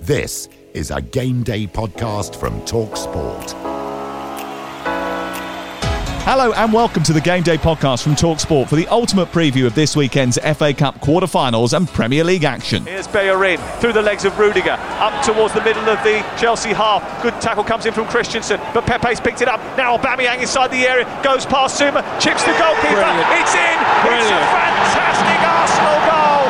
This is a game day podcast from Talk Sport. Hello and welcome to the Game Day podcast from Talksport for the ultimate preview of this weekend's FA Cup quarter-finals and Premier League action. Here's Bellerin through the legs of Rudiger up towards the middle of the Chelsea half. Good tackle comes in from Christensen, but Pepe's picked it up. Now Aubameyang inside the area, goes past Zouma, chips the goalkeeper. Brilliant. It's in. Brilliant. It's a fantastic Arsenal goal.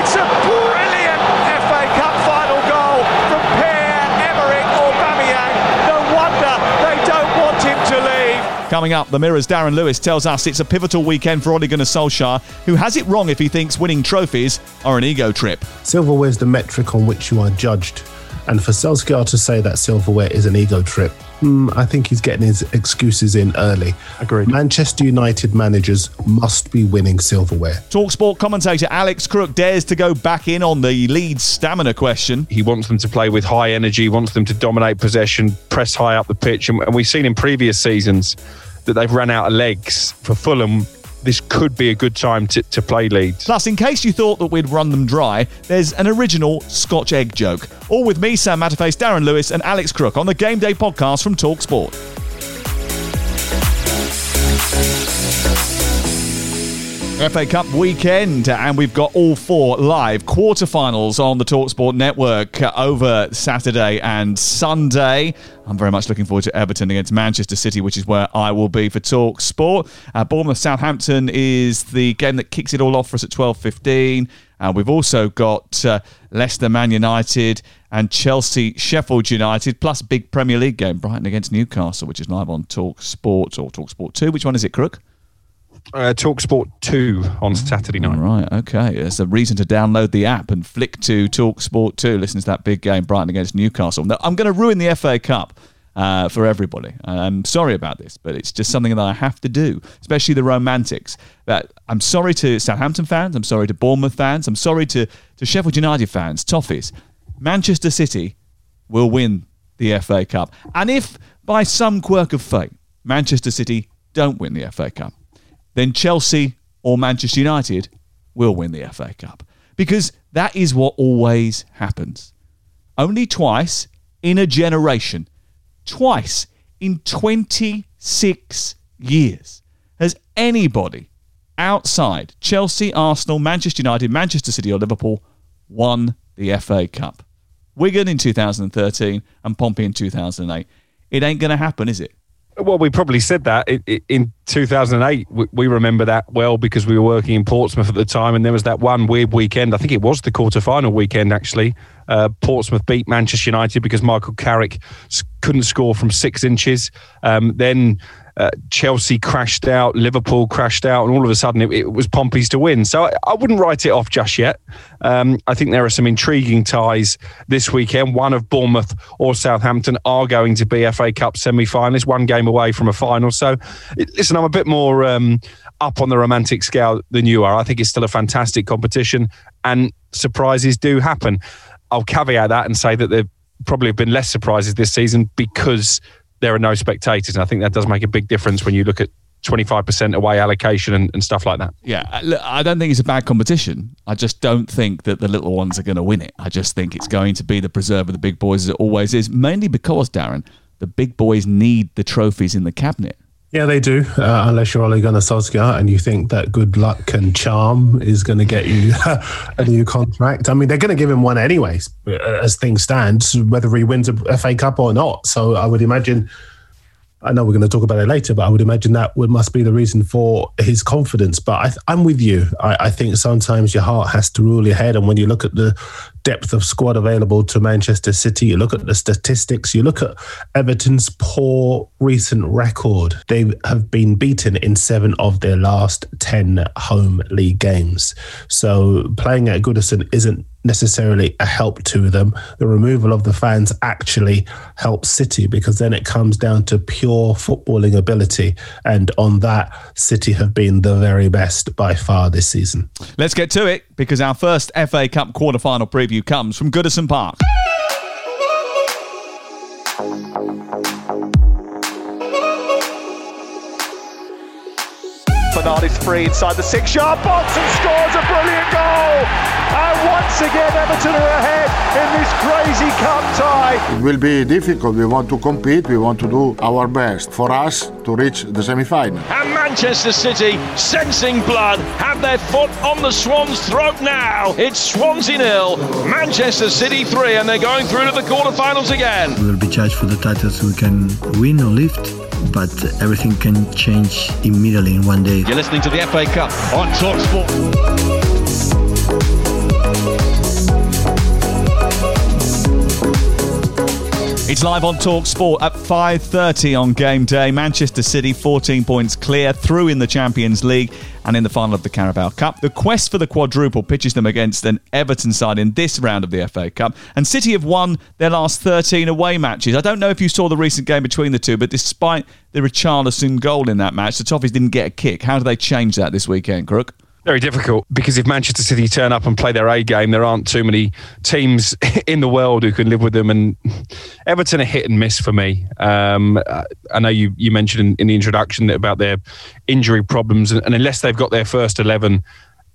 It's a brilliant FA Cup final goal from Pierre-Emerick Aubameyang. No wonder they don't want him to leave. Coming up, the Mirror's Darren Lewis tells us it's a pivotal weekend for Ole Gunnar Solskjaer, who has it wrong if he thinks winning trophies are an ego trip. Silverware is the metric on which you are judged. And for Solskjaer to say that silverware is an ego trip, hmm, I think he's getting his excuses in early. Agreed. Manchester United managers must be winning silverware. Talksport commentator Alex Crook dares to go back in on the Leeds stamina question. He wants them to play with high energy, wants them to dominate possession, press high up the pitch. And, and we've seen in previous seasons that they've run out of legs. For Fulham, this could be a good time to, to play Leeds. Plus, in case you thought that we'd run them dry, there's an original Scotch egg joke. All with me, Sam Matterface, Darren Lewis, and Alex Crook on the Game Day podcast from Talksport. FA Cup weekend, and we've got all four live quarterfinals on the Talksport network over Saturday and Sunday. I'm very much looking forward to Everton against Manchester City, which is where I will be for Talksport. Uh, Bournemouth Southampton is the game that kicks it all off for us at 12:15. Uh, we've also got uh, Leicester Man United and Chelsea Sheffield United, plus big Premier League game Brighton against Newcastle, which is live on Talksport or Talksport Two. Which one is it, Crook? Uh, Talksport 2 on Saturday night. Right, okay. There's a reason to download the app and flick to Talk Sport 2, listen to that big game, Brighton against Newcastle. Now, I'm going to ruin the FA Cup uh, for everybody. I'm sorry about this, but it's just something that I have to do, especially the romantics. That I'm sorry to Southampton fans, I'm sorry to Bournemouth fans, I'm sorry to, to Sheffield United fans, Toffees. Manchester City will win the FA Cup. And if by some quirk of fate, Manchester City don't win the FA Cup, then Chelsea or Manchester United will win the FA Cup. Because that is what always happens. Only twice in a generation, twice in 26 years, has anybody outside Chelsea, Arsenal, Manchester United, Manchester City, or Liverpool won the FA Cup. Wigan in 2013 and Pompey in 2008. It ain't going to happen, is it? Well, we probably said that in, in 2008. We, we remember that well because we were working in Portsmouth at the time, and there was that one weird weekend. I think it was the quarter-final weekend actually. Uh, Portsmouth beat Manchester United because Michael Carrick couldn't score from six inches. Um, then uh, Chelsea crashed out, Liverpool crashed out, and all of a sudden it, it was Pompey's to win. So I, I wouldn't write it off just yet. Um, I think there are some intriguing ties this weekend. One of Bournemouth or Southampton are going to be FA Cup semi-finalists, one game away from a final. So listen, I'm a bit more um, up on the romantic scale than you are. I think it's still a fantastic competition, and surprises do happen. I'll caveat that and say that there probably have been less surprises this season because there are no spectators. And I think that does make a big difference when you look at 25% away allocation and, and stuff like that. Yeah, uh, I don't think it's a bad competition. I just don't think that the little ones are going to win it. I just think it's going to be the preserve of the big boys as it always is, mainly because, Darren, the big boys need the trophies in the cabinet. Yeah, they do. Uh, unless you're Ole Gunnar Solskjaer and you think that good luck and charm is going to get you a new contract. I mean, they're going to give him one anyways, uh, as things stand, whether he wins a FA Cup or not. So I would imagine I know we're going to talk about it later, but I would imagine that would, must be the reason for his confidence. But I, am with you. I, I, think sometimes your heart has to rule your head. And when you look at the depth of squad available to Manchester City, you look at the statistics, you look at Everton's poor recent record. They have been beaten in seven of their last 10 home league games. So playing at Goodison isn't necessarily a help to them. The removal of the fans actually helps City because then it comes down to pure footballing ability. And on that, City have been the very best by far this season. Let's get to it because our first FA Cup quarter-final preview comes from Goodison Park. Bernard is free inside the six-yard box and scores a brilliant goal. And once again, Everton are ahead in this crazy cup tie. It will be difficult. We want to compete. We want to do our best for us to reach the semi-final. And Manchester City, sensing blood, have their foot on the Swans' throat now. It's Swansea nil, Manchester City three, and they're going through to the quarterfinals again. We will be judged for the titles we can win or lift but everything can change immediately in one day. You're listening to the FA Cup on Talksport. It's live on Talk Sport at 5:30 on game day. Manchester City 14 points clear through in the Champions League and in the final of the Carabao Cup. The quest for the quadruple pitches them against an Everton side in this round of the FA Cup. And City have won their last 13 away matches. I don't know if you saw the recent game between the two, but despite the Richarlison goal in that match, the Toffees didn't get a kick. How do they change that this weekend, Crook? Very difficult because if Manchester City turn up and play their A game, there aren't too many teams in the world who can live with them. And Everton are hit and miss for me. Um, I know you, you mentioned in, in, the introduction about their injury problems, and unless they've got their first 11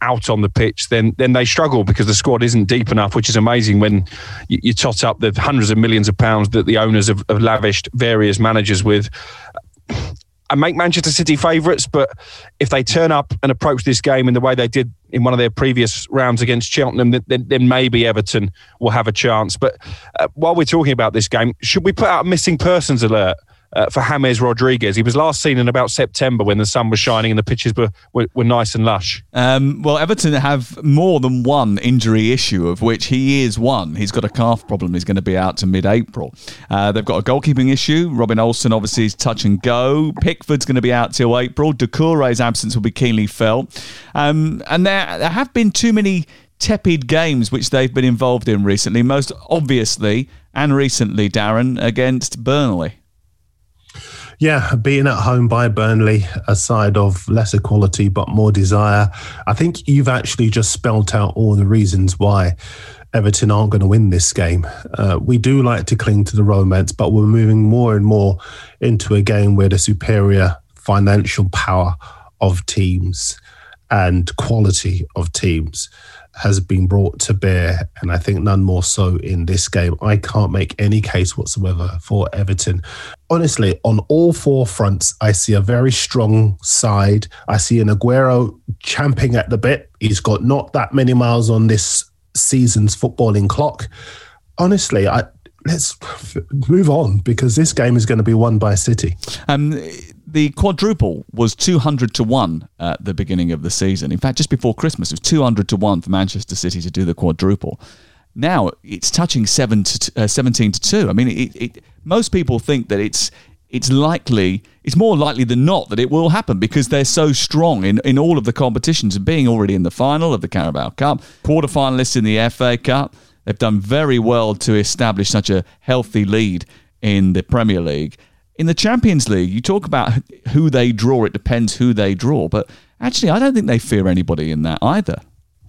out on the pitch, then then they struggle because the squad isn't deep enough, which is amazing when you, you tot up the hundreds of millions of pounds that the owners have, have lavished various managers with. I make Manchester City favourites, but if they turn up and approach this game in the way they did in one of their previous rounds against Cheltenham, then, then maybe Everton will have a chance. But uh, while we're talking about this game, should we put out a missing persons alert? Uh, for James Rodriguez. He was last seen in about September when the sun was shining and the pitches were, were, were nice and lush. Um, well, Everton have more than one injury issue, of which he is one. He's got a calf problem. He's going to be out to mid April. Uh, they've got a goalkeeping issue. Robin Olsen obviously is touch and go. Pickford's going to be out till April. Doucouré's absence will be keenly felt. Um, and there, there have been too many tepid games which they've been involved in recently, most obviously and recently, Darren, against Burnley. Yeah, being at home by Burnley, a side of lesser quality but more desire. I think you've actually just spelt out all the reasons why Everton aren't going to win this game. Uh, we do like to cling to the romance, but we're moving more and more into a game where the superior financial power of teams and quality of teams has been brought to bear, and I think none more so in this game. I can't make any case whatsoever for Everton. Honestly, on all four fronts, I see a very strong side. I see an Aguero champing at the bit. He's got not that many miles on this season's footballing clock. Honestly, I let's move on because this game is going to be won by City. Um, the quadruple was 200 to 1 at the beginning of the season. In fact, just before Christmas, it was 200 to 1 for Manchester City to do the quadruple. Now it's touching seven to, uh, 17 to 2. I mean, it, it, most people think that it's it's likely, it's more likely than not that it will happen because they're so strong in, in all of the competitions and being already in the final of the Carabao Cup, quarterfinalists in the FA Cup. They've done very well to establish such a healthy lead in the Premier League. In the Champions League, you talk about who they draw. It depends who they draw, but actually, I don't think they fear anybody in that either.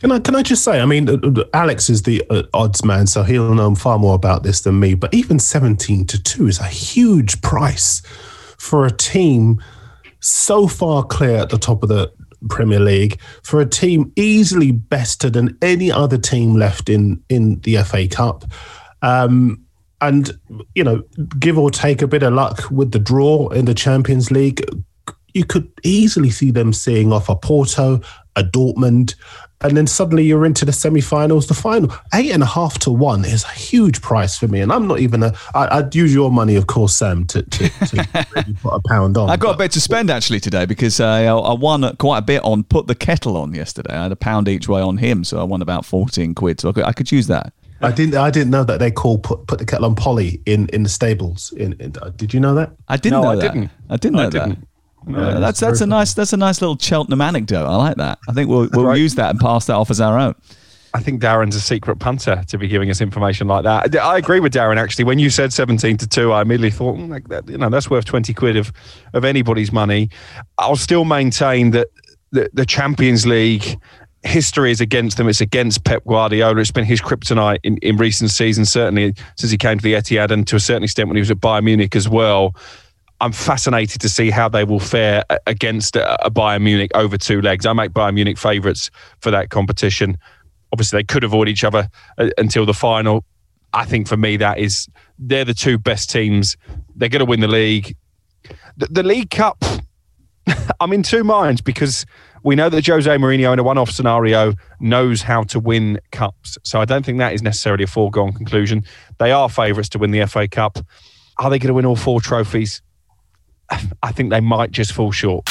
Can I can I just say? I mean, Alex is the uh, odds man, so he'll know far more about this than me. But even seventeen to two is a huge price for a team so far clear at the top of the Premier League for a team easily better than any other team left in in the FA Cup. Um, and you know, give or take a bit of luck with the draw in the Champions League, you could easily see them seeing off a Porto, a Dortmund, and then suddenly you're into the semi-finals, the final. Eight and a half to one is a huge price for me, and I'm not even a. I, I'd use your money, of course, Sam, to, to, to really put a pound on. I got a bit to spend actually today because uh, I won quite a bit on put the kettle on yesterday. I had a pound each way on him, so I won about fourteen quid. So I could, I could use that. I didn't. I didn't know that they call put put the kettle on Polly in in the stables. In, in uh, did you know that? I didn't No, know I that. didn't. I didn't I know didn't. that. Uh, that's that's a nice that's a nice little Cheltenham anecdote. I like that. I think we'll we'll Right. use that and pass that off as our own. I think Darren's a secret punter to be giving us information like that. I agree with Darren actually. When you said seventeen to two, I immediately thought, "Mm, like that, you know, that's worth twenty quid of of anybody's money. I'll still maintain that the, the Champions League history is against them. It's against Pep Guardiola. It's been his kryptonite in, in recent seasons, certainly since he came to the Etihad, and to a certain extent when he was at Bayern Munich as well. I'm fascinated to see how they will fare against a Bayern Munich over two legs. I make Bayern Munich favourites for that competition. Obviously, they could avoid each other uh, until the final. I think for me, that is they're the two best teams. They're going to win the league. The, the League Cup, I'm in two minds because we know that Jose Mourinho, in a one-off scenario, knows how to win cups. So I don't think that is necessarily a foregone conclusion. They are favourites to win the FA Cup. Are they going to win all four trophies? I think they might just fall short.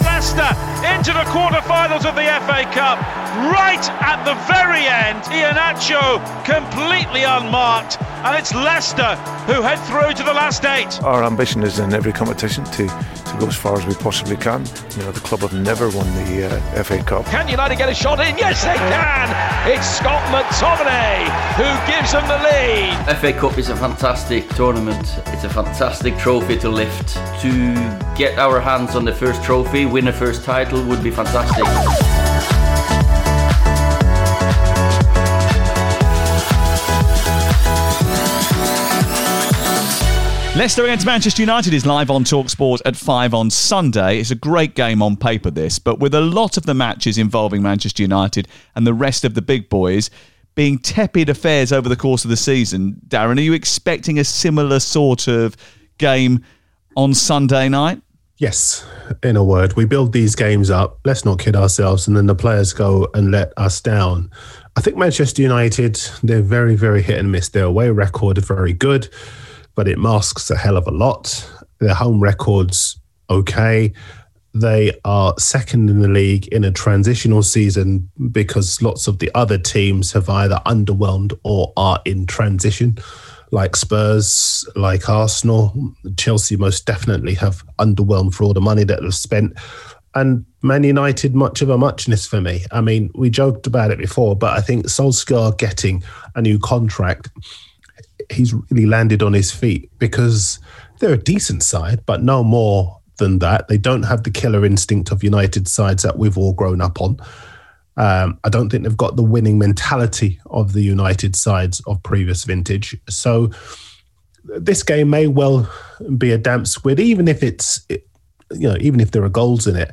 Leicester into the quarterfinals of the FA Cup. Right at the very end, Iheanacho completely unmarked, and it's Leicester who head through to the last eight. Our ambition is in every competition to, to go as far as we possibly can. You know, the club have never won the uh, FA Cup. Can United get a shot in? Yes, they can. It's Scott McTominay who gives them the lead. FA Cup is a fantastic tournament. It's a fantastic trophy to lift. To get our hands on the first trophy, win a first title would be fantastic. Leicester against Manchester United is live on Talksport at 5 on Sunday. It's a great game on paper, this, but with a lot of the matches involving Manchester United and the rest of the big boys being tepid affairs over the course of the season, Darren, are you expecting a similar sort of game on Sunday night? Yes, in a word, we build these games up. Let's not kid ourselves, and then the players go and let us down. I think Manchester United, they're very, very hit and miss. Their away record very good, but it masks a hell of a lot. Their home record's okay. They are second in the league in a transitional season because lots of the other teams have either underwhelmed or are in transition like Spurs, like Arsenal, Chelsea most definitely have underwhelmed for all the money that they've spent. And Man United, much of a muchness for me. I mean, we joked about it before, but I think Solskjaer getting a new contract, he's really landed on his feet because they're a decent side, but no more than that. They don't have the killer instinct of United sides that we've all grown up on. Um, I don't think they've got the winning mentality of the United sides of previous vintage. So this game may well be a damp squid, even if it's, you know, even if there are goals in it.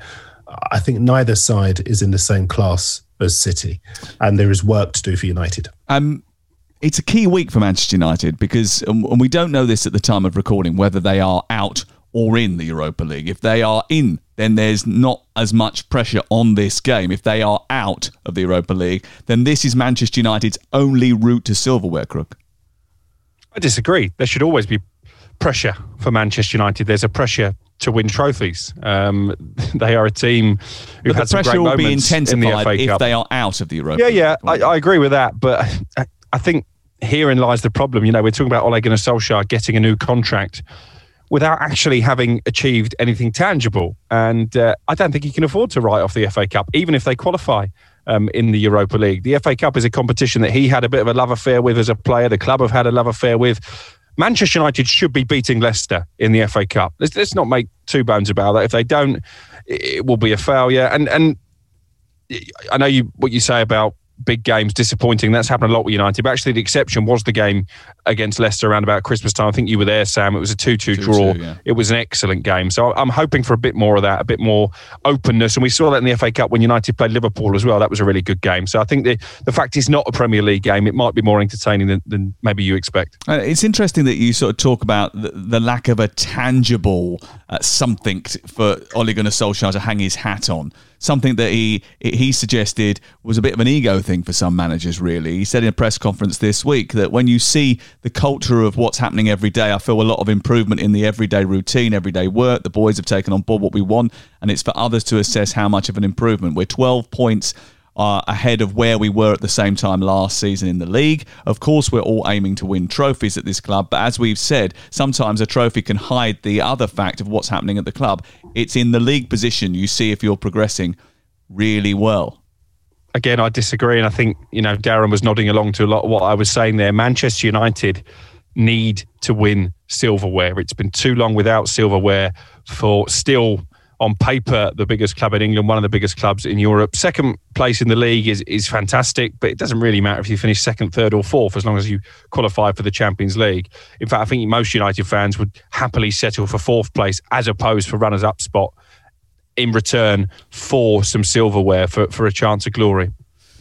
I think neither side is in the same class as City, and there is work to do for United. Um, it's a key week for Manchester United because, um, and we don't know this at the time of recording, whether they are out or in the Europa League. If they are in, then there's not as much pressure on this game. If they are out of the Europa League, then this is Manchester United's only route to silverware, Crook. I disagree. There should always be pressure for Manchester United. There's a pressure to win trophies. Um, they are a team who've But had the some pressure great will be moments in the intensified FA if Cup. they are out of the Europa Yeah, League. yeah, I, I agree with that. But I, think herein lies the problem. You know, we're talking about Ole Gunnar Solskjaer getting a new contract without actually having achieved anything tangible. And uh, I don't think he can afford to write off the FA Cup, even if they qualify um, in the Europa League. The FA Cup is a competition that he had a bit of a love affair with as a player. The club have had a love affair with. Manchester United should be beating Leicester in the FA Cup. Let's, let's not make two bones about that. If they don't, it will be a failure. And and I know you what you say about big games disappointing. That's happened a lot with United. But actually, the exception was the game against Leicester around about Christmas time. I think you were there, Sam. It was a 2 2 draw. yeah. It was an excellent game. So I'm hoping for a bit more of that, a bit more openness. And we saw that in the FA Cup when United played Liverpool as well. That was a really good game. So I think the, the fact it's not a Premier League game, it might be more entertaining than, than maybe you expect. Uh, It's interesting that you sort of talk about the, the lack of a tangible uh, something for Ole Gunnar Solskjaer to hang his hat on. Something that he he suggested was a bit of an ego thing for some managers. Really, he said in a press conference this week that when you see the culture of what's happening every day, I feel a lot of improvement in the everyday routine, everyday work. The boys have taken on board what we want, and it's for others to assess how much of an improvement. We're 12 points are ahead of where we were at the same time last season in the league. Of course, we're all aiming to win trophies at this club, but as we've said, sometimes a trophy can hide the other fact of what's happening at the club. It's in the league position you see if you're progressing really well. again, I disagree. And I think, you know, Darren was nodding along to a lot of what I was saying there. Manchester United need to win silverware. It's been too long without silverware for still on paper the biggest club in England, one of the biggest clubs in Europe. Second place in the league is is fantastic, but it doesn't really matter if you finish second, third, or fourth as long as you qualify for the Champions League. In fact, I think most United fans would happily settle for fourth place as opposed for runners up spot in return for some silverware for, for a chance of glory.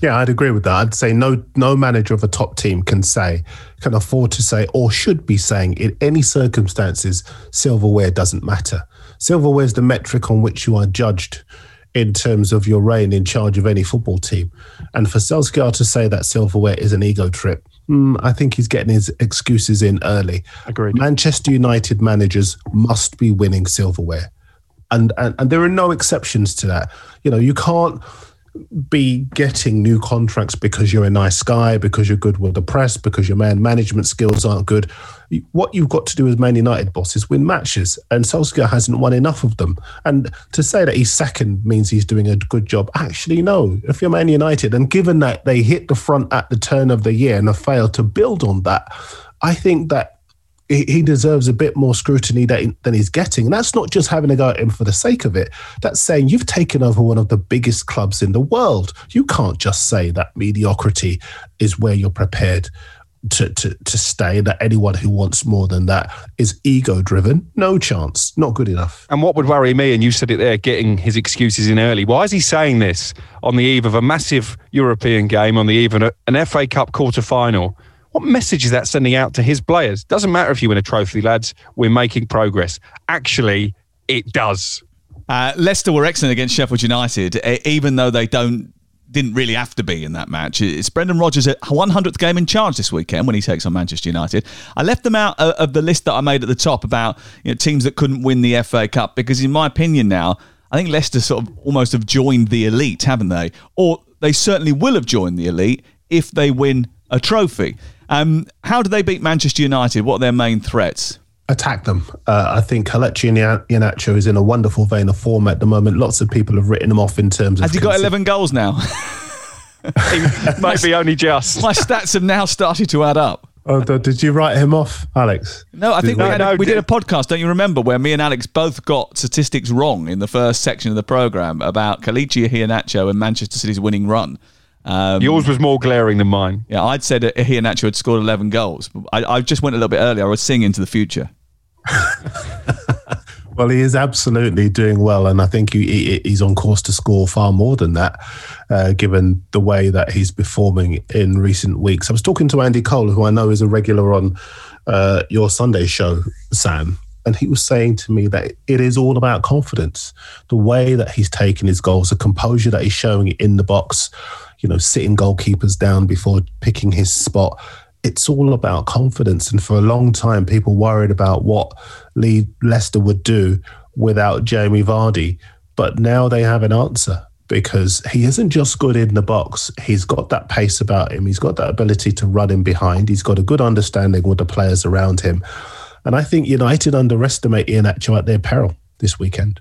Yeah, I'd agree with that. I'd say no no manager of a top team can say, can afford to say, or should be saying in any circumstances, silverware doesn't matter. Silverware is the metric on which you are judged in terms of your reign in charge of any football team. And for Solskjaer to say that silverware is an ego trip, hmm, I think he's getting his excuses in early. Agreed. Manchester United managers must be winning silverware. And, and and there are no exceptions to that. You know, you can't be getting new contracts because you're a nice guy, because you're good with the press, because your man management skills aren't good. What you've got to do as Man United boss is win matches, and Solskjaer hasn't won enough of them. And to say that he's second means he's doing a good job. Actually, no. If you're Man United, and given that they hit the front at the turn of the year and have failed to build on that, I think that he deserves a bit more scrutiny than he's getting. And that's not just having a go at him for the sake of it. That's saying you've taken over one of the biggest clubs in the world. You can't just say that mediocrity is where you're prepared to, to, to stay, that anyone who wants more than that is ego driven. No chance. Not good enough. And what would worry me, and you said it there, getting his excuses in early. Why is he saying this on the eve of a massive European game, on the eve of an FA Cup quarter final? What message is that sending out to his players? Doesn't matter if you win a trophy, lads. We're making progress. Actually, it does. Uh, Leicester were excellent against Sheffield United, even though they don't didn't really have to be in that match. It's Brendan Rodgers' 100th game in charge this weekend when he takes on Manchester United. I left them out of the list that I made at the top about you know, teams that couldn't win the FA Cup because, in my opinion, now I think Leicester sort of almost have joined the elite, haven't they? Or they certainly will have joined the elite if they win a trophy. Um, how do they beat Manchester United? What are their main threats? attack them. Uh, I think Kelechi Iheanacho is in a wonderful vein of form at the moment. Lots of people have written him off in terms of. Has he got consi- 11 goals now? Maybe only just. My stats have now started to add up. Oh, did you write him off, Alex? No, I think Did- we, had a, we did a podcast, don't you remember, where me and Alex both got statistics wrong in the first section of the programme about Kelechi Iheanacho and Manchester City's winning run. Um, Yours was more glaring than mine. Yeah, I'd said that Iheanacho had scored 11 goals. I, I just went a little bit earlier. I was seeing into the future. Well, he is absolutely doing well, and I think he, he, he's on course to score far more than that, uh, given the way that he's performing in recent weeks. I was talking to Andy Cole, who I know is a regular on uh, your Sunday show, Sam, and he was saying to me that it is all about confidence. The way that he's taking his goals, the composure that he's showing in the box, you know, sitting goalkeepers down before picking his spot it's all about confidence. And for a long time, people worried about what Lee Leicester would do without Jamie Vardy. But now they have an answer because he isn't just good in the box. He's got that pace about him. He's got that ability to run in behind. He's got a good understanding with the players around him. And I think United underestimate Iheanacho at their peril this weekend.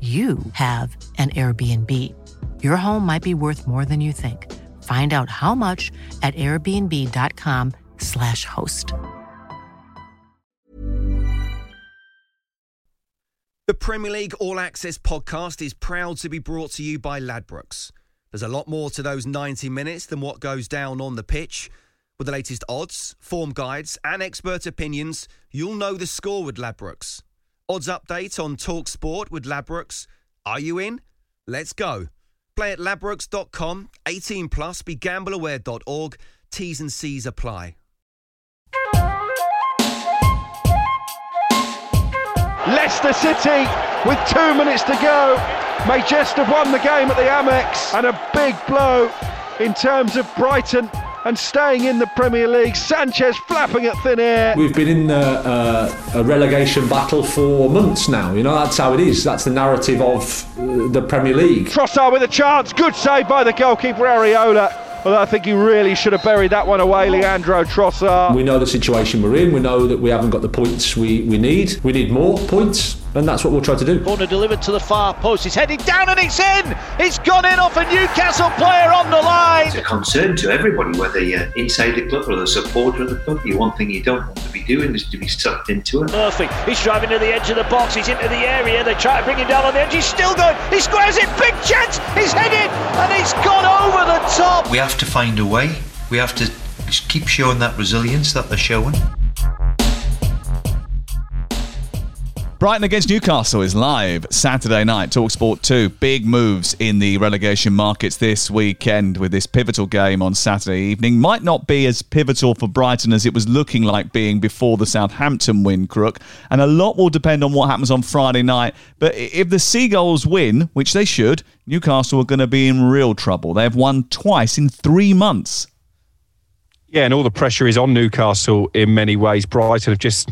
you have an Airbnb. Your home might be worth more than you think. Find out how much at airbnb.com/slash host. The Premier League All Access podcast is proud to be brought to you by Ladbrokes. There's a lot more to those 90 minutes than what goes down on the pitch. With the latest odds, form guides, and expert opinions, you'll know the score with Ladbrokes. Odds update on Talk Sport with Ladbrokes. Are you in? Let's go. Play at ladbrokes.com, 18 plus, begambleaware.org. T's and C's apply. Leicester City with two minutes to go may just have won the game at the Amex and a big blow in terms of Brighton and staying in the Premier League. Sanchez flapping at thin air. We've been in a, a, a, relegation battle for months now. You know, that's how it is. That's the narrative of uh, the Premier League. Trossard with a chance. Good save by the goalkeeper Areola. Although I think he really should have buried that one away, Leandro Trossard. We know the situation we're in. We know that we haven't got the points we, we need. We need more points and that's what we'll try to do. Corner delivered to the far post. He's heading down and it's in. It's gone in off a Newcastle player on the line. It's a concern to everybody, whether you're inside the club or the supporter of the club. The one thing you don't want to be doing is to be sucked into it. Murphy, he's driving to the edge of the box. He's into the area. They try to bring him down on the edge. He's still going. He squares it. Big chance. He's headed and he's gone over the top. We have to find a way. We have to keep showing that resilience that they're showing. Brighton against Newcastle is live Saturday night. Talksport 2. Big moves in the relegation markets this weekend with this pivotal game on Saturday evening. Might not be as pivotal for Brighton as it was looking like being before the Southampton win, Crook. And a lot will depend on what happens on Friday night. But if the Seagulls win, which they should, Newcastle are going to be in real trouble. They've won twice in three months. Yeah, and all the pressure is on Newcastle in many ways. Brighton have just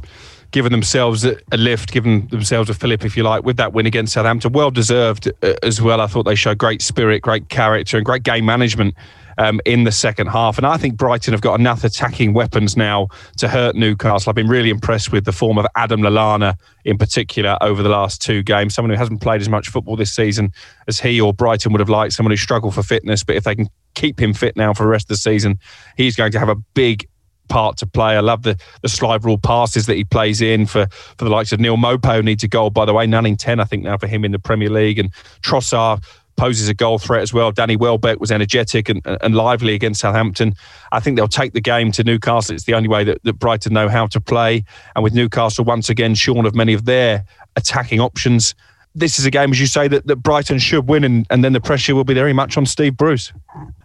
given themselves a lift, given themselves a fillip, if you like, with that win against Southampton. Well deserved uh, as well. I thought they showed great spirit, great character, and great game management. Um, in the second half. And I think Brighton have got enough attacking weapons now to hurt Newcastle. I've been really impressed with the form of Adam Lallana in particular over the last two games. Someone who hasn't played as much football this season as he or Brighton would have liked, someone who struggled for fitness. But if they can keep him fit now for the rest of the season, he's going to have a big part to play. I love the the slide rule passes that he plays in for for the likes of Neal Maupay needs a goal. By the way, none in ten I think now for him in the Premier League and Trossard poses a goal threat as well. Danny Welbeck was energetic and, and lively against Southampton. I think they'll take the game to Newcastle. It's the only way that, that Brighton know how to play. And with Newcastle once again shorn of many of their attacking options, this is a game, as you say, that, that Brighton should win, and, and then the pressure will be very much on Steve Bruce.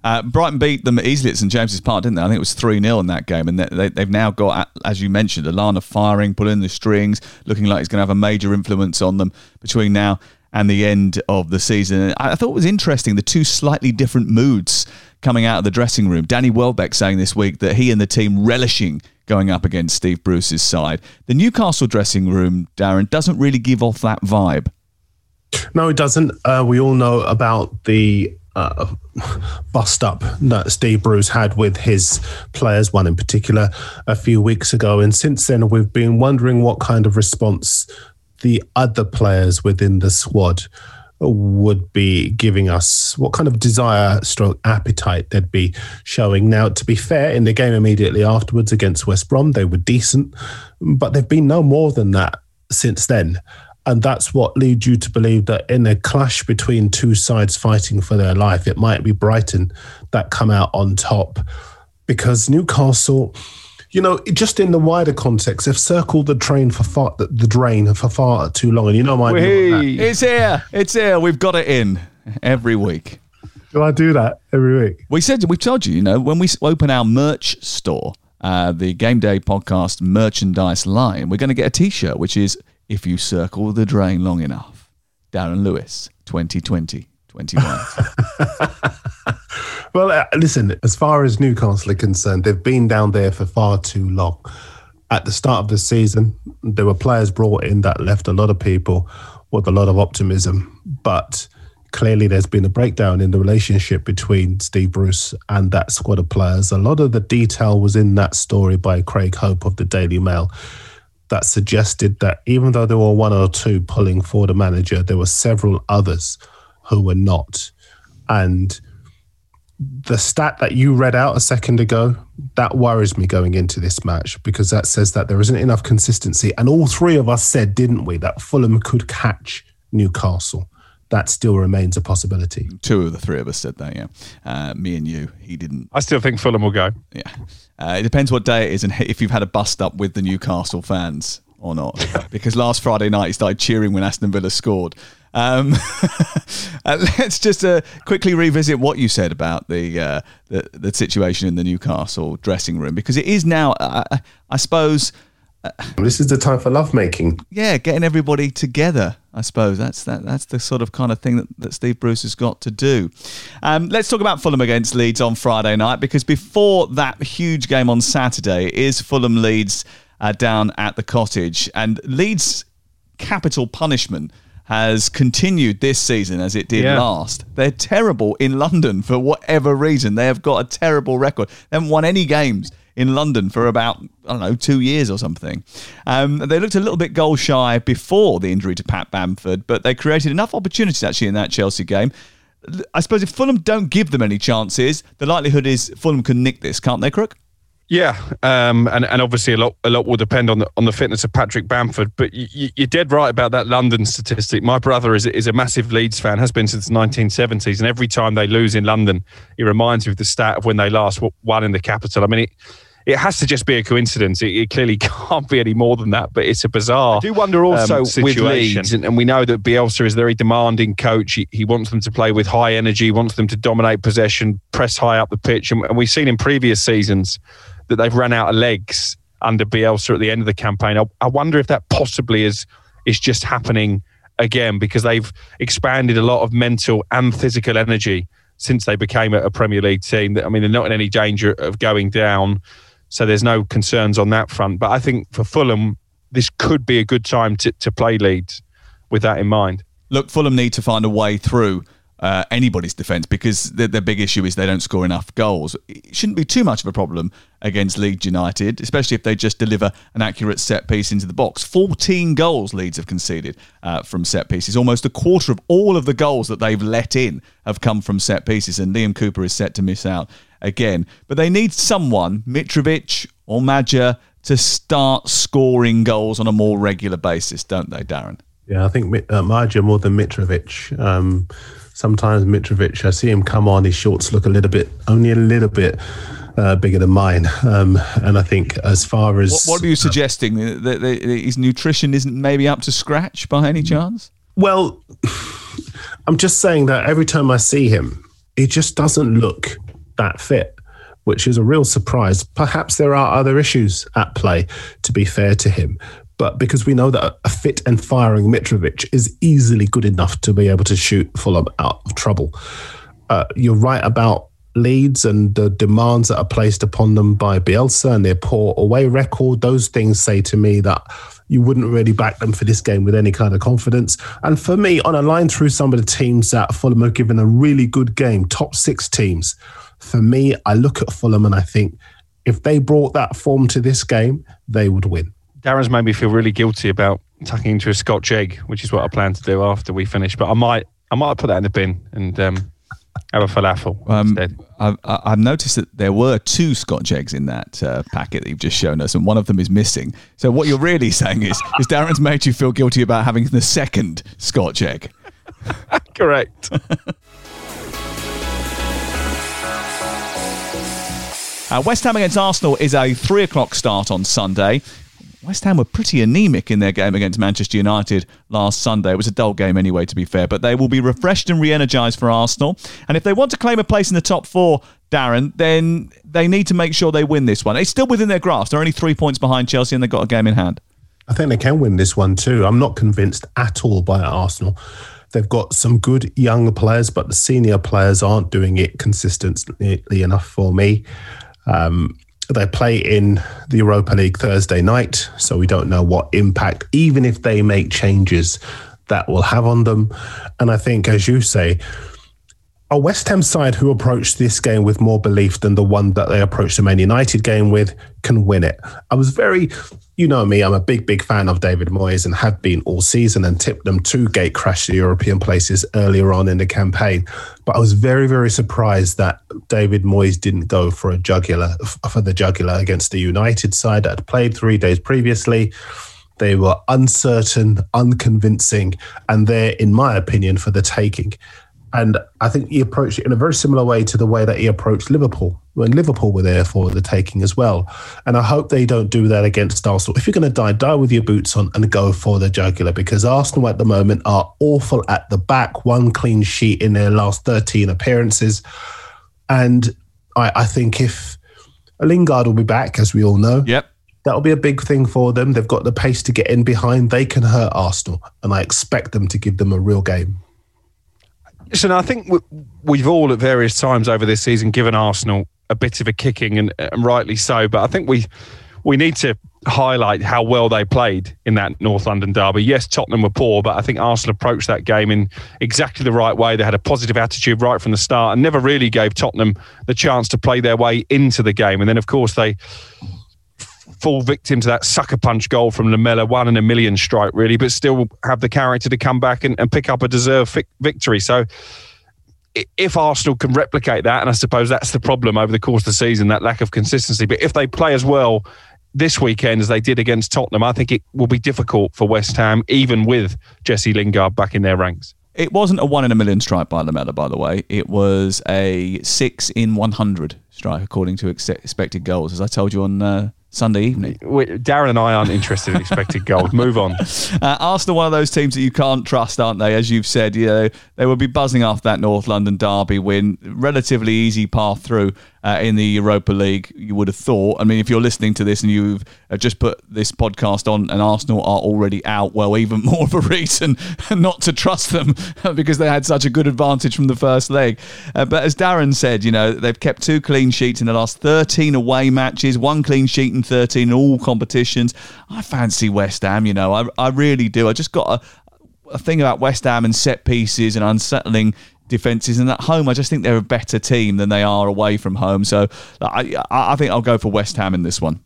Uh, Brighton beat them easily at St James's Park, didn't they? I think it was 3 0 in that game. And they, have now got, as you mentioned, Lallana firing, pulling the strings, looking like he's going to have a major influence on them between now and the end of the season. I thought it was interesting the two slightly different moods coming out of the dressing room. Danny Welbeck saying this week that he and the team relishing going up against Steve Bruce's side. The Newcastle dressing room, Darren, doesn't really give off that vibe. No, it doesn't. Uh, we all know about the uh, bust up that Steve Bruce had with his players, one in particular, a few weeks ago. And since then, we've been wondering what kind of response the other players within the squad would be giving us, what kind of desire, stroke appetite they'd be showing. Now, to be fair, in the game immediately afterwards against West Brom, they were decent, but they've been no more than that since then. And that's what leads you to believe that in a clash between two sides fighting for their life, it might be Brighton that come out on top because Newcastle you know, just in the wider context, they've circled the train for far, the, drain for far too long, and you know my that. It's here. It's here. We've got it in every week. Do I do that every week? We said we've told you, you know, when we open our merch store, uh, the Game Day Podcast merchandise line, we're going to get a T-shirt, which is "If you circle the drain long enough." Darren Lewis, 2020, 21. Well, uh, listen, as far as Newcastle are concerned, they've been down there for far too long. At the start of the season, there were players brought in that left a lot of people with a lot of optimism, but clearly there's been a breakdown in the relationship between Steve Bruce and that squad of players. A lot of the detail was in that story by Craig Hope of the Daily Mail that suggested that even though there were one or two pulling for the manager, there were several others who were not. And the stat that you read out a second ago, that worries me going into this match because that says that there isn't enough consistency. And all three of us said, didn't we, that Fulham could catch Newcastle. That still remains a possibility. Two of the three of us said that, yeah. Uh, me and you, he didn't. I still think Fulham will go. Yeah. Uh, it depends what day it is and if you've had a bust up with the Newcastle fans or not. because last Friday night he started cheering when Aston Villa scored. Um, uh, let's just uh, quickly revisit what you said about the, uh, the the situation in the Newcastle dressing room because it is now, I suppose, This is the time for lovemaking. yeah, getting everybody together. I suppose that's that. That's the sort of kind of thing that, that Steve Bruce has got to do. Um, let's talk about Fulham against Leeds on Friday night because before that huge game on Saturday is Fulham Leeds uh, down at the Cottage and Leeds' capital punishment has continued this season as it did Yeah. last. They're terrible in London for whatever reason. They have got a terrible record. They haven't won any games in London for about, I don't know, two years or something. Um, they looked a little bit goal shy before the injury to Pat Bamford, but they created enough opportunities actually in that Chelsea game. I suppose if Fulham don't give them any chances, the likelihood is Fulham can nick this, can't they, Crook? Yeah, um, and and obviously a lot a lot will depend on the on the fitness of Patrick Bamford. But you, you're dead right about that London statistic. My brother is is a massive Leeds fan, has been since the 1970s, and every time they lose in London, he reminds me of the stat of when they last won in the capital. I mean, it it has to just be a coincidence. It, it clearly can't be any more than that. But it's a bizarre. I do wonder also um, with situation. Leeds, and, and we know that Bielsa is a very demanding coach. He, he wants them to play with high energy, wants them to dominate possession, press high up the pitch. And, and we've seen in previous seasons that they've run out of legs under Bielsa at the end of the campaign. I, I wonder if that possibly is is just happening again because they've expanded a lot of mental and physical energy since they became a Premier League team. I mean, they're not in any danger of going down, so there's no concerns on that front. But I think for Fulham, this could be a good time to, to play Leeds with that in mind. Look, Fulham need to find a way through uh, anybody's defence because their, their big issue is they don't score enough goals. It shouldn't be too much of a problem against Leeds United, especially if they just deliver an accurate set piece into the box. 14 goals Leeds have conceded uh, from set pieces. Almost a quarter of all of the goals that they've let in have come from set pieces, and Liam Cooper is set to miss out again. But they need someone, Mitrovic or Maja, to start scoring goals on a more regular basis, don't they, Darren? Yeah, I think uh, more than Mitrovic. Um, sometimes Mitrovic, I see him come on, his shorts look a little bit, only a little bit uh, bigger than mine. Um, and I think as far as What, what are you suggesting? That, that, that his nutrition isn't maybe up to scratch by any chance? Well, I'm just saying that every time I see him, he just doesn't look that fit, which is a real surprise. Perhaps there are other issues at play, to be fair to him. But because we know that a fit and firing Mitrovic is easily good enough to be able to shoot Fulham out of trouble. Uh, you're right about Leeds and the demands that are placed upon them by Bielsa and their poor away record. Those things say to me that you wouldn't really back them for this game with any kind of confidence. And for me, on a line through some of the teams that Fulham have given a really good game, top six teams, for me, I look at Fulham and I think if they brought that form to this game, they would win. Darren's made me feel really guilty about tucking into a Scotch egg, which is what I plan to do after we finish. But I might, I might put that in the bin and um, have a falafel Um, instead. I've, I- I've noticed that there were two Scotch eggs in that uh, packet that you've just shown us, and one of them is missing. So what you're really saying is, is Darren's made you feel guilty about having the second Scotch egg. Correct. Uh, West Ham against Arsenal is a three o'clock start on Sunday. West Ham were pretty anemic in their game against Manchester United last Sunday. It was a dull game anyway, to be fair, but they will be refreshed and re energised for Arsenal. And if they want to claim a place in the top four, Darren, then they need to make sure they win this one. It's still within their grasp. They're only three points behind Chelsea and they've got a game in hand. I think they can win this one too. I'm not convinced at all by Arsenal. They've got some good young players, but the senior players aren't doing it consistently enough for me. Um, they play in the Europa League Thursday night, so we don't know what impact, even if they make changes, that will have on them. And I think, as you say, a West Ham side who approached this game with more belief than the one that they approached the Man United game with can win it. I was very, you know me, I'm a big, big fan of David Moyes and have been all season and tipped them to gate crash the European places earlier on in the campaign. But I was very, very surprised that David Moyes didn't go for a jugular for the jugular against the United side that had played three days previously. They were uncertain, unconvincing, and they're, in my opinion, for the taking. And I think he approached it in a very similar way to the way that he approached Liverpool when Liverpool were there for the taking as well. And I hope they don't do that against Arsenal. If you're going to die, die with your boots on and go for the jugular because Arsenal at the moment are awful at the back, one clean sheet in their last 13 appearances. And I, I think if Lingard will be back, as we all know. Yep. That'll be a big thing for them. They've got the pace to get in behind. They can hurt Arsenal, and I expect them to give them a real game. Listen, I think we've all at various times over this season given Arsenal a bit of a kicking, and, and rightly so. But I think we we need to highlight how well they played in that North London derby. Yes, Tottenham were poor, but I think Arsenal approached that game in exactly the right way. They had a positive attitude right from the start and never really gave Tottenham the chance to play their way into the game. And then, of course, they fall victim to that sucker punch goal from Lamela, one in a million strike, really, but still have the character to come back and, and pick up a deserved victory. So if Arsenal can replicate that, and I suppose that's the problem over the course of the season, that lack of consistency, but if they play as well this weekend as they did against Tottenham, I think it will be difficult for West Ham, even with Jesse Lingard back in their ranks. It wasn't a one in a million strike by Lamela, by the way. It was a six in 100 strike, according to expected goals, as I told you on uh, Sunday evening. Darren and I aren't interested in expected gold. Move on. Uh, Arsenal, one of those teams that you can't trust, aren't they? As you've said, you know, they will be buzzing after that North London derby win. Relatively easy path through uh, in the Europa League, you would have thought. I mean, if you're listening to this and you've uh, just put this podcast on and Arsenal are already out, well, even more of a reason not to trust them because they had such a good advantage from the first leg. Uh, but as Darren said, you know, they've kept two clean sheets in the last 13 away matches, one clean sheet in 13 in all competitions. I fancy West Ham, you know, I, I really do. I just got a, a thing about West Ham and set pieces and unsettling defenses. And at home, I just think they're a better team than they are away from home. So I, I think I'll go for West Ham in this one.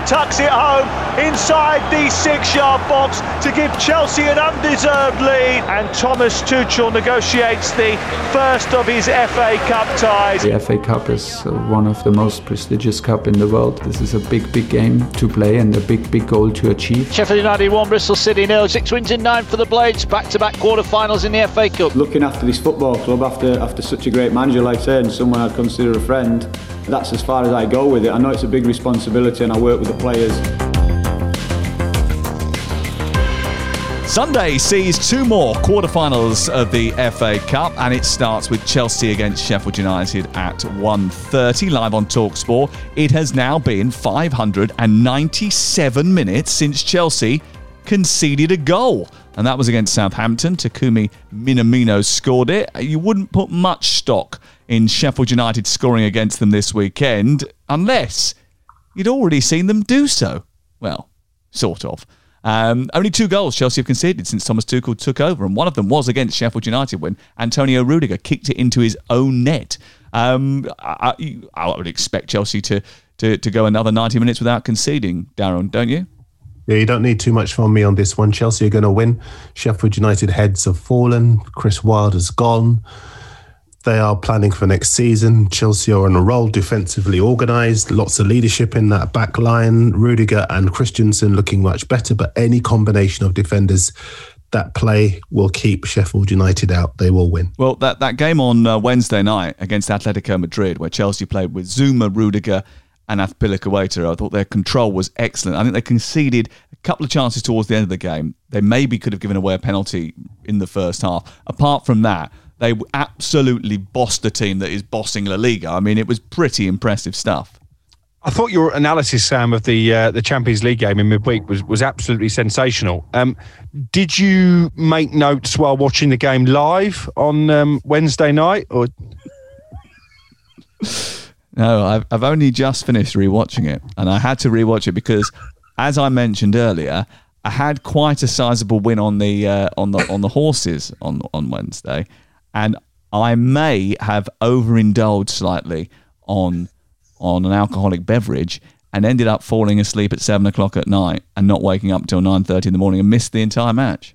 Abraham tucks it home inside the six-yard box to give Chelsea an undeserved lead, and Thomas Tuchel negotiates the first of his FA Cup ties. The FA Cup is uh, one of the most prestigious cup in the world. This is a big, big game to play and a big, big goal to achieve. Sheffield United won, Bristol City nil, six wins in nine for the Blades, back-to-back quarter-finals in the FA Cup. Looking after this football club, after after such a great manager like I and someone I'd consider a friend, that's as far as I go with it. I know it's a big responsibility and I work with the players. Sunday sees two more quarterfinals of the FA Cup, and it starts with Chelsea against Sheffield United at 1.30 live on Talksport. It has now been 597 minutes since Chelsea conceded a goal, and that was against Southampton. Takumi Minamino scored it. You wouldn't put much stock in Sheffield United scoring against them this weekend unless you'd already seen them do so. Well, sort of. Um, only two goals Chelsea have conceded since Thomas Tuchel took over, and one of them was against Sheffield United when Antonio Rudiger kicked it into his own net. Um, I, I, would expect Chelsea to, to, to go another 90 minutes without conceding, Darren, don't you? Yeah, you don't need too much from me on this one. Chelsea are going to win. Sheffield United heads have fallen. Chris Wilder's gone. They are planning for next season. Chelsea are on a roll, defensively organised, lots of leadership in that back line. Rudiger and Christensen looking much better, but any combination of defenders that play will keep Sheffield United out. They will win. Well, that, that game on uh, Wednesday night against Atletico Madrid, where Chelsea played with Zouma, Rudiger, and Azpilicueta, I thought their control was excellent. I think they conceded a couple of chances towards the end of the game. They maybe could have given away a penalty in the first half. Apart from that, they absolutely bossed the team that is bossing La Liga. I mean, it was pretty impressive stuff. I thought your analysis, Sam, of the uh, the Champions League game in midweek was was absolutely sensational. Um, did you make notes while watching the game live on um, Wednesday night, or? No, I've I've only just finished rewatching it, and I had to rewatch it because, as I mentioned earlier, I had quite a sizable win on the uh, on the on the horses on on Wednesday, and I may have overindulged slightly on on an alcoholic beverage and ended up falling asleep at seven o'clock at night and not waking up until nine thirty in the morning and missed the entire match.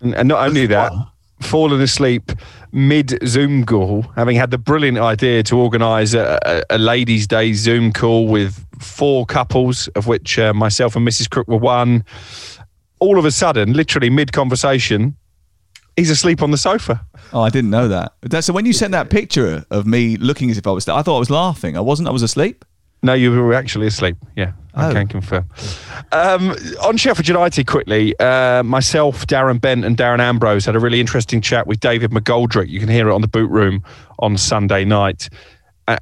And, and not only that, fallen asleep mid Zoom call, having had the brilliant idea to organise a, a, a, ladies' day Zoom call with four couples, of which uh, myself and Mrs. Crook were one. All of a sudden, literally mid conversation, he's asleep on the sofa. Oh, I didn't know that. So when you sent that picture of me looking as if I was, I thought I was laughing. I wasn't. I was asleep. No, you were actually asleep. Yeah, I Oh. can confirm. Um, on Sheffield United, quickly, uh, myself, Darren Bent, and Darren Ambrose had a really interesting chat with David McGoldrick. You can hear it on the boot room on Sunday night.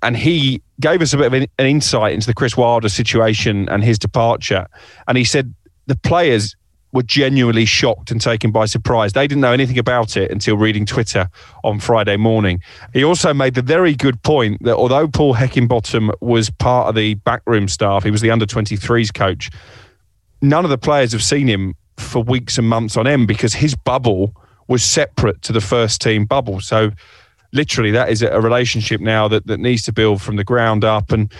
And he gave us a bit of an an insight into the Chris Wilder situation and his departure. And he said the players were genuinely shocked and taken by surprise. They didn't know anything about it until reading Twitter on Friday morning. He also made the very good point that although Paul Heckingbottom was part of the backroom staff, he was the under 23s coach, none of the players have seen him for weeks and months on end because his bubble was separate to the first team bubble. So literally that is a relationship now that, that needs to build from the ground up. And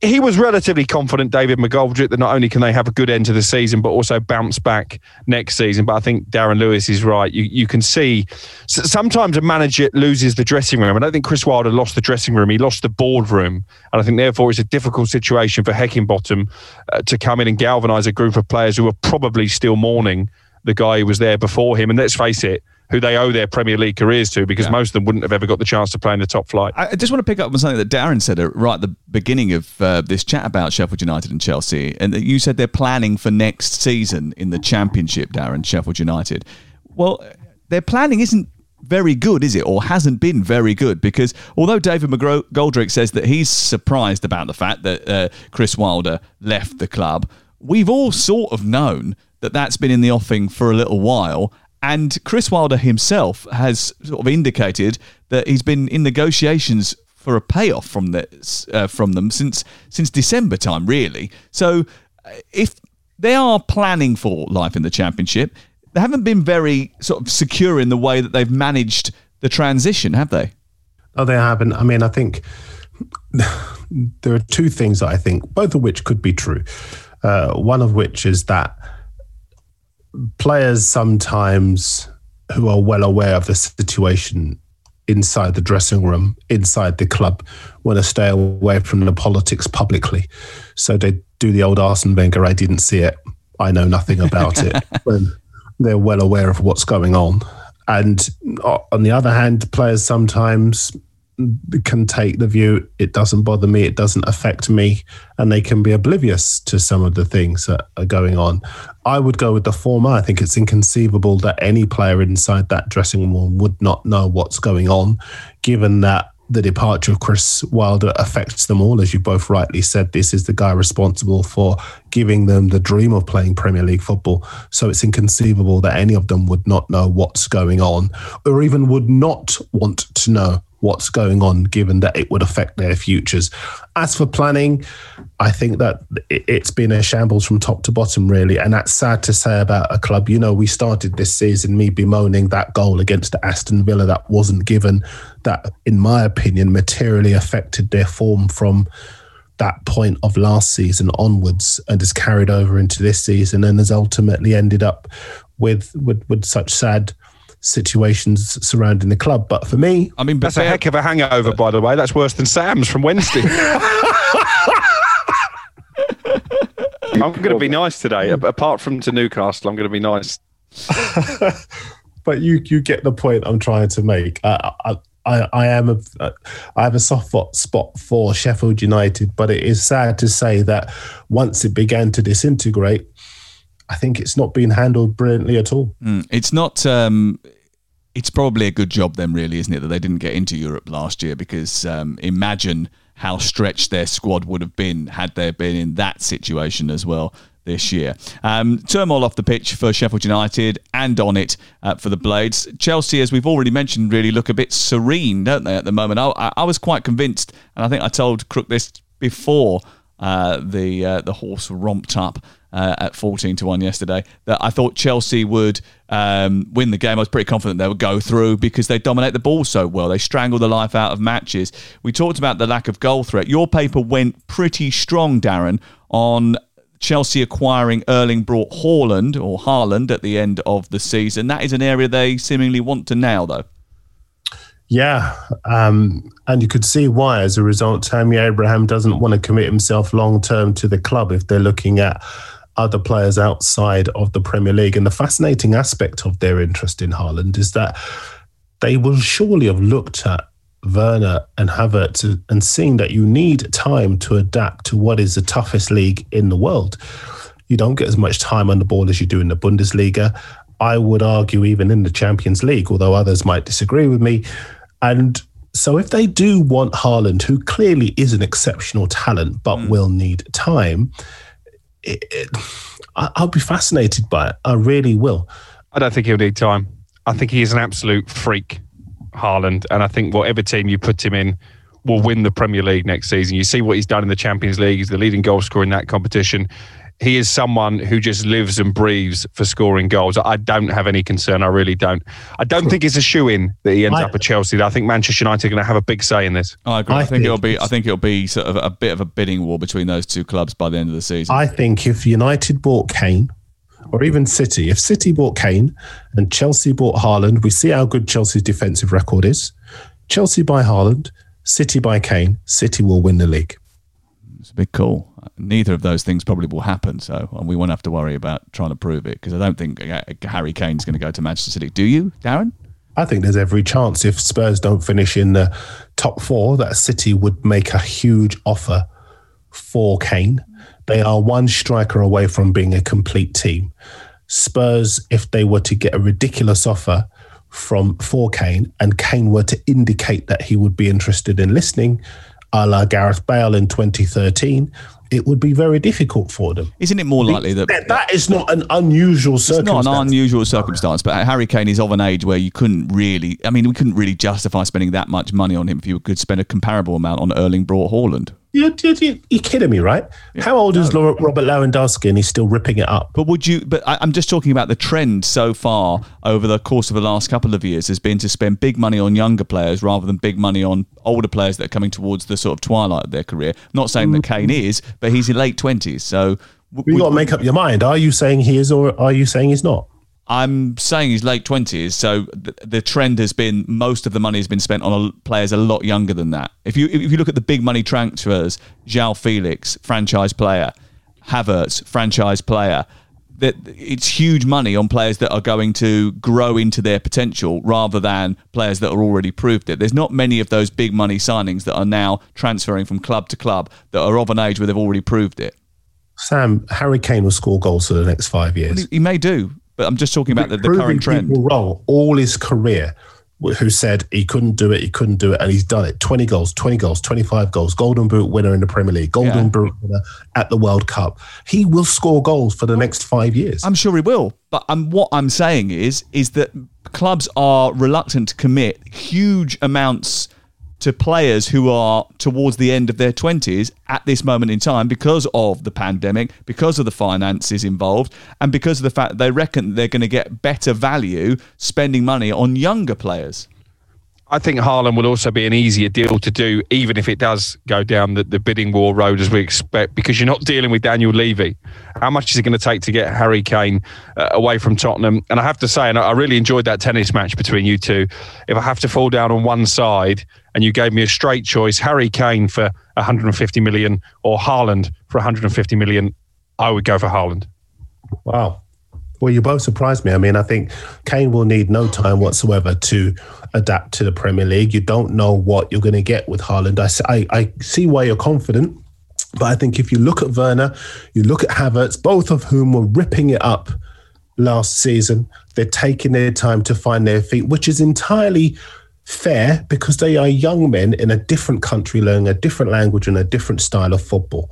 he was relatively confident, David McGoldrick, that not only can they have a good end to the season, but also bounce back next season. But I think Darren Lewis is right. You, you can see sometimes a manager loses the dressing room. I don't think Chris Wilder lost the dressing room. He lost the boardroom. And I think therefore it's a difficult situation for Heckingbottom uh, to come in and galvanise a group of players who are probably still mourning the guy who was there before him. And let's face it, who they owe their Premier League careers to because most of them wouldn't have ever got the chance to play in the top flight. I just want to pick up on something that Darren said right at the beginning of uh, this chat about Sheffield United and Chelsea, and that you said they're planning for next season in the Championship, Darren, Sheffield United. Well, their planning isn't very good, is it? Or hasn't been very good because although David McGoldrick says that he's surprised about the fact that uh, Chris Wilder left the club, we've all sort of known that that's been in the offing for a little while. And Chris Wilder himself has sort of indicated that he's been in negotiations for a payoff from this, uh, from them since since December time, really. So, uh, if they are planning for life in the championship, they haven't been very sort of secure in the way that they've managed the transition, have they? Oh, they haven't. I mean, I think there are two things that I think, both of which could be true. Uh, one of which is that players sometimes who are well aware of the situation inside the dressing room, inside the club, want to stay away from the politics publicly. So they do the old Arsene Wenger, I didn't see it, I know nothing about it, when they're well aware of what's going on. And uh, on the other hand, players sometimes can take the view it doesn't bother me, it doesn't affect me, and they can be oblivious to some of the things that are going on. I would go with the former. I think it's inconceivable that any player inside that dressing room would not know what's going on, given that the departure of Chris Wilder affects them all. As you both rightly said, this is the guy responsible for giving them the dream of playing Premier League football. So it's inconceivable that any of them would not know what's going on or even would not want to know what's going on, given that it would affect their futures. As for planning, I think that it- it's been a shambles from top to bottom, really. And that's sad to say about a club. You know, we started this season, me bemoaning that goal against Aston Villa that wasn't given, that, in my opinion, materially affected their form from that point of last season onwards and has carried over into this season and has ultimately ended up with with, with such sad situations surrounding the club. But for me, I mean, That's a heck of a hangover, by the way. That's worse than Sam's from Wednesday. I'm going to be nice today. Apart from to Newcastle, I'm going to be nice but you you get the point I'm trying to make. I, I, I, I am a, uh, I have a soft spot for Sheffield United, but it is sad to say that once it began to disintegrate, I think it's not been handled brilliantly at all. Mm, it's not. Um, it's probably a good job then, really, isn't it, that they didn't get into Europe last year? Because um, imagine how stretched their squad would have been had they been in that situation as well this year. Um, turmoil off the pitch for Sheffield United and on it uh, for the Blades. Chelsea, as we've already mentioned, really look a bit serene, don't they, at the moment? I, I was quite convinced, and I think I told Crook this before uh, the uh, the horse romped up. Uh, at 14 to 1 yesterday, that I thought Chelsea would um, win the game. I was pretty confident they would go through because they dominate the ball so well. They strangle the life out of matches. We talked about the lack of goal threat. Your paper went pretty strong, Darren, on Chelsea acquiring Erling Braut Haaland or Haaland at the end of the season. That is an area they seemingly want to nail, though. Yeah, um, and you could see why. As a result, Tammy Abraham doesn't want to commit himself long term to the club if they're looking at other players outside of the Premier League. And the fascinating aspect of their interest in Haaland is that they will surely have looked at Werner and Havertz and seeing that you need time to adapt to what is the toughest league in the world. You don't get as much time on the ball as you do in the Bundesliga. I would argue even in the Champions League, although others might disagree with me. And so if they do want Haaland, who clearly is an exceptional talent but mm. will need time, it, it, I'll be fascinated by it. I really will. I don't think he'll need time. I think he is an absolute freak. Haaland, and I think whatever team you put him in will win the Premier League next season. You see what he's done in the Champions League; he's the leading goal scorer in that competition. He is someone who just lives and breathes for scoring goals. I don't have any concern. I really don't. I don't think it's a shoe in that he ends I, up at Chelsea. I think Manchester United are going to have a big say in this. Oh, I agree. I, I think, think, it'll be. I think it'll be sort of a bit of a bidding war between those two clubs by the end of the season. I think if United bought Kane, or even City. If City bought Kane and Chelsea bought Haaland, we see how good Chelsea's defensive record is. Chelsea buy Haaland, City buy Kane, City will win the league. It's a big call. Neither of those things probably will happen, so and we won't have to worry about trying to prove it because I don't think uh, Harry Kane's going to go to Manchester City. Do you, Darren? I think there's every chance if Spurs don't finish in the top four that City would make a huge offer for Kane they are one striker away from being a complete team. Spurs, if they were to get a ridiculous offer from for Kane and Kane were to indicate that he would be interested in listening, a la Gareth Bale in 2013, it would be very difficult for them. Isn't it more likely that that is not an unusual circumstance? It's not an unusual circumstance, but Harry Kane is of an age where you couldn't really. I mean, we couldn't really justify spending that much money on him if you could spend a comparable amount on Erling Braut Haaland. You're, you're, you're kidding me, right? Yeah. How old is Robert Lewandowski and he's still ripping it up? But would you? But I, am just talking about the trend so far over the course of the last couple of years has been to spend big money on younger players rather than big money on older players that are coming towards the sort of twilight of their career. I'm not saying that Kane mm. is, but he's in late twenties, so. You got to make up your mind. Are you saying he is, or are you saying he's not? I'm saying he's late twenties, so the, the, trend has been most of the money has been spent on a, players a lot younger than that. If you if you look at the big money transfers, João Felix, franchise player, Havertz, franchise player, that it's huge money on players that are going to grow into their potential rather than players that are already proved it. There's not many of those big money signings that are now transferring from club to club that are of an age where they've already proved it. Sam, Harry Kane will score goals for the next five years. Well, he, he may do. But I'm just talking about the, the current trend. Role all his career, who said he couldn't do it, he couldn't do it, and he's done it. 20 goals, 20 goals, 25 goals, Golden Boot winner in the Premier League, Golden yeah. Boot winner at the World Cup. He will score goals for the next five years. I'm sure he will. But um, what I'm saying is, is that clubs are reluctant to commit huge amounts to players who are towards the end of their 20s at this moment in time because of the pandemic, because of the finances involved, and because of the fact they reckon they're going to get better value spending money on younger players. I think Haaland will also be an easier deal to do, even if it does go down the, the bidding war road as we expect, because you're not dealing with Daniel Levy. How much is it going to take to get Harry Kane uh, away from Tottenham? And I have to say, and I really enjoyed that tennis match between you two. If I have to fall down on one side, and you gave me a straight choice, Harry Kane for 150 million or Haaland for 150 million, I would go for Haaland. Wow. Well, you both surprised me. I mean, I think Kane will need no time whatsoever to adapt to the Premier League. You don't know what you're going to get with Haaland. I, I, I see why you're confident, but I think if you look at Werner, you look at Havertz, both of whom were ripping it up last season. They're taking their time to find their feet, which is entirely fair because they are young men in a different country learning a different language and a different style of football.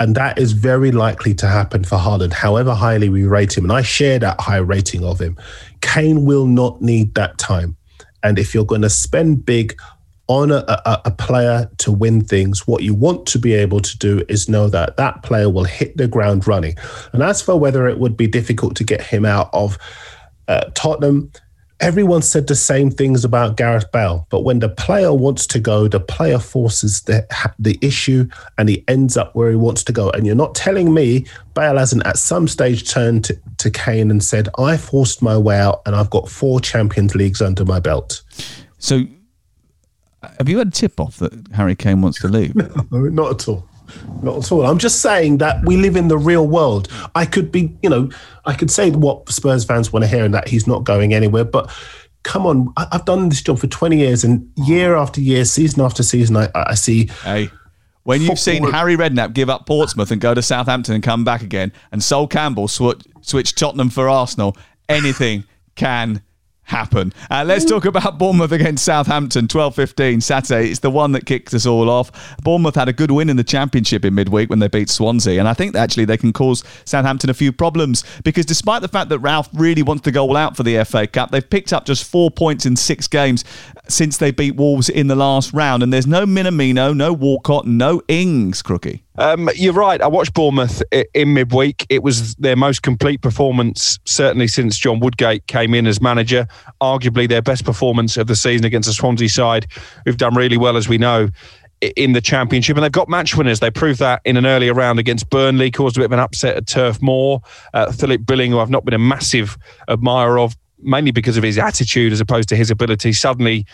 And that is very likely to happen for Haaland, however highly we rate him. And I share that high rating of him. Kane will not need that time. And if you're going to spend big on a, a, a, player to win things, what you want to be able to do is know that that player will hit the ground running. And as for whether it would be difficult to get him out of uh, Tottenham, everyone said the same things about Gareth Bale. But when the player wants to go, the player forces the, the issue and he ends up where he wants to go. And you're not telling me Bale hasn't at some stage turned to, to Kane and said, I forced my way out and I've got four Champions Leagues under my belt. So have you had a tip off that Harry Kane wants to leave? no, not at all. Not at all. I'm just saying that we live in the real world. I could be, you know, I could say what Spurs fans want to hear and that he's not going anywhere, but come on, I've done this job for 20 years and year after year, season after season, I, I see. Hey. When you've seen Harry Redknapp give up Portsmouth and go to Southampton and come back again, and Sol Campbell sw- switch Tottenham for Arsenal, anything can happen. Uh, let's talk about Bournemouth against Southampton, 12-15 Saturday. It's the one that kicked us all off. Bournemouth had a good win in the championship in midweek when they beat Swansea, and I think actually they can cause Southampton a few problems because despite the fact that Ralph really wants to go all out for the FA Cup, they've picked up just four points in six games since they beat Wolves in the last round, and there's no Minamino, no Walcott, no Ings, Crookie. Um, you're right. I watched Bournemouth in midweek. It was their most complete performance, certainly since John Woodgate came in as manager. Arguably their best performance of the season against the Swansea side, who've done really well, as we know, in the Championship. And they've got match winners. They proved that in an earlier round against Burnley, caused a bit of an upset at Turf Moor. Uh, Philip Billing, who I've not been a massive admirer of, mainly because of his attitude as opposed to his ability, suddenly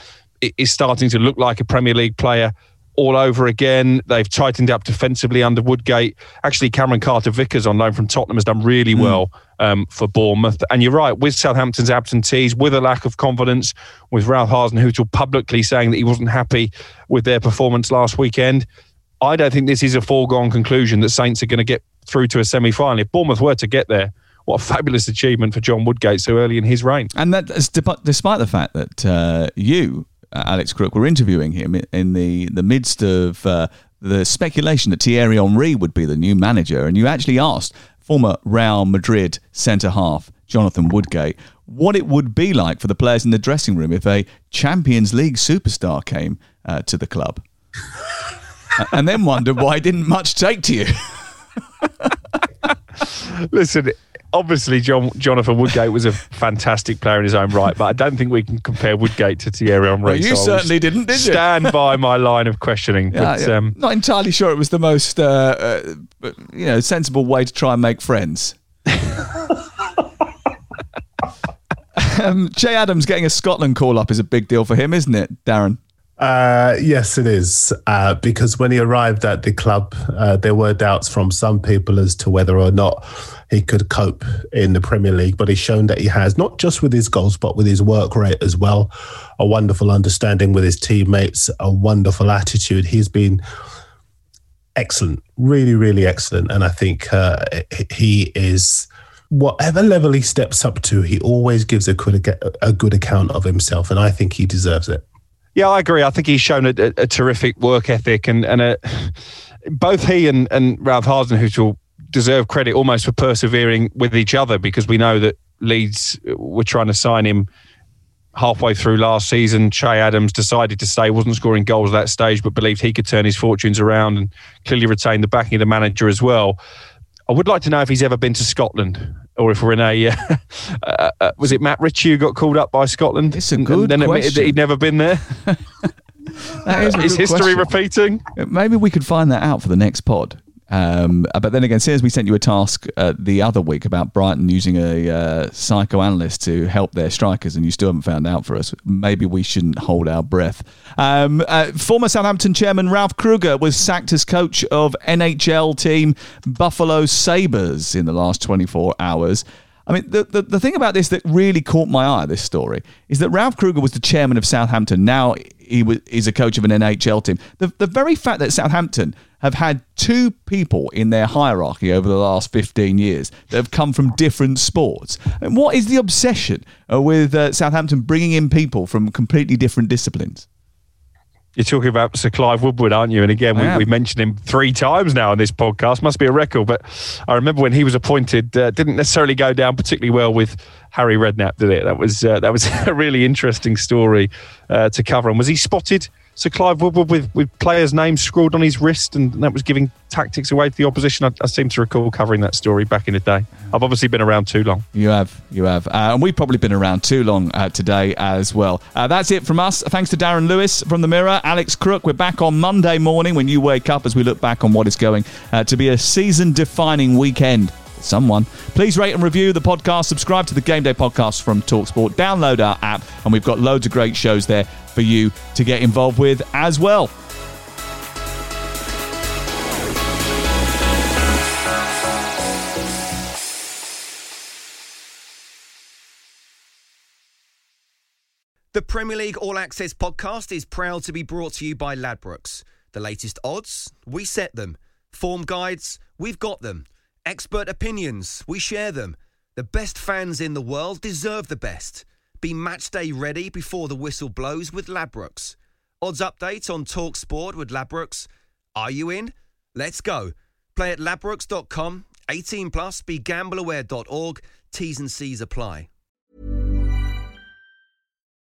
is starting to look like a Premier League player all over again. They've tightened up defensively under Woodgate. Actually, Cameron Carter Vickers on loan from Tottenham has done really mm. well um, for Bournemouth. And you're right, with Southampton's absentees, with a lack of confidence, with Ralph Hasenhüttl publicly saying that he wasn't happy with their performance last weekend, I don't think this is a foregone conclusion that Saints are going to get through to a semi final. If Bournemouth were to get there, what a fabulous achievement for John Woodgate so early in his reign. And that, despite the fact that uh, you Alex Crook were interviewing him in the, the midst of uh, the speculation that Thierry Henry would be the new manager. And you actually asked former Real Madrid centre half Jonathan Woodgate what it would be like for the players in the dressing room if a Champions League superstar came uh, to the club. and then wondered why didn't much take to you. Listen, obviously John, Jonathan Woodgate was a fantastic player in his own right, but I don't think we can compare Woodgate to Thierry Henry. Well, you so certainly didn't, did you? Stand by my line of questioning. But, yeah. Um, not entirely sure it was the most uh, uh, you know sensible way to try and make friends. um, Che Adams getting a Scotland call up is a big deal for him, isn't it, Darren? Uh, yes, it is. Uh, because when he arrived at the club, uh, there were doubts from some people as to whether or not he could cope in the Premier League. But he's shown that he has, not just with his goals, but with his work rate as well. A wonderful understanding with his teammates, a wonderful attitude. He's been excellent, really, really excellent. And I think uh, he is whatever level he steps up to, he always gives a good, a good account of himself. And I think he deserves it. Yeah, I agree. I think he's shown a, a, a terrific work ethic, and and a, both he and and Ralph Hasenhüttl deserve credit almost for persevering with each other because we know that Leeds uh, were trying to sign him halfway through last season. Che Adams decided to stay, wasn't scoring goals at that stage, but believed he could turn his fortunes around and clearly retain the backing of the manager as well. I would like to know if he's ever been to Scotland or if we're in a uh, uh, uh, was it Matt Ritchie who got called up by Scotland? It's a good and then question. admitted that he'd never been there. there. is, is history question. repeating? Maybe we could find that out for the next pod. Um, but then again, since we sent you a task uh, the other week about Brighton using a uh, psychoanalyst to help their strikers, and you still haven't found out for us, maybe we shouldn't hold our breath. Um, uh, former Southampton chairman Ralph Krueger was sacked as coach of NHL team Buffalo Sabres in the last 24 hours. I mean, the, the, the thing about this that really caught my eye, this story, is that Ralph Krueger was the chairman of Southampton. Now he was, is a coach of an NHL team. The, the very fact that Southampton have had two people in their hierarchy over the last 15 years that have come from different sports. And what is the obsession uh, with uh, Southampton bringing in people from completely different disciplines? You're talking about Sir Clive Woodward, aren't you? And again, we, have mentioned him three times now on this podcast. Must be a record. But I remember when he was appointed, uh, didn't necessarily go down particularly well with Harry Redknapp, did it? That was uh, that was a really interesting story uh, to cover. And was he spotted Sir Clive Woodward with, with players' names scrawled on his wrist, and that was giving tactics away to the opposition. I, I, seem to recall covering that story back in the day. I've obviously been around too long. You have, you have, uh, and we've probably been around too long uh, today as well. Uh, that's it from us. Thanks to Darren Lewis from the Mirror, Alex Crook. We're back on Monday morning when you wake up as we look back on what is going uh, to be a season-defining weekend someone. Please rate and review the podcast. Subscribe to the Game Day podcast from Talksport. Download our app, and we've got loads of great shows there for you to get involved with as well. The Premier League All Access podcast is proud to be brought to you by Ladbrokes. The latest odds, we set them. Form guides, we've got them. Expert opinions, we share them. The best fans in the world deserve the best. Be match day ready before the whistle blows with Ladbrokes. Odds update on Talk Sport with Ladbrokes. Are you in? Let's go. Play at ladbrokes.com. 18 plus. BeGambleAware.org. T's and C's apply.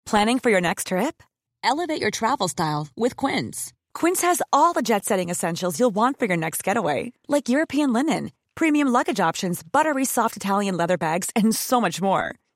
Planning for your next trip? Elevate your travel style with Quince. Quince has all the jet-setting essentials you'll want for your next getaway, like European linen, premium luggage options, buttery soft Italian leather bags, and so much more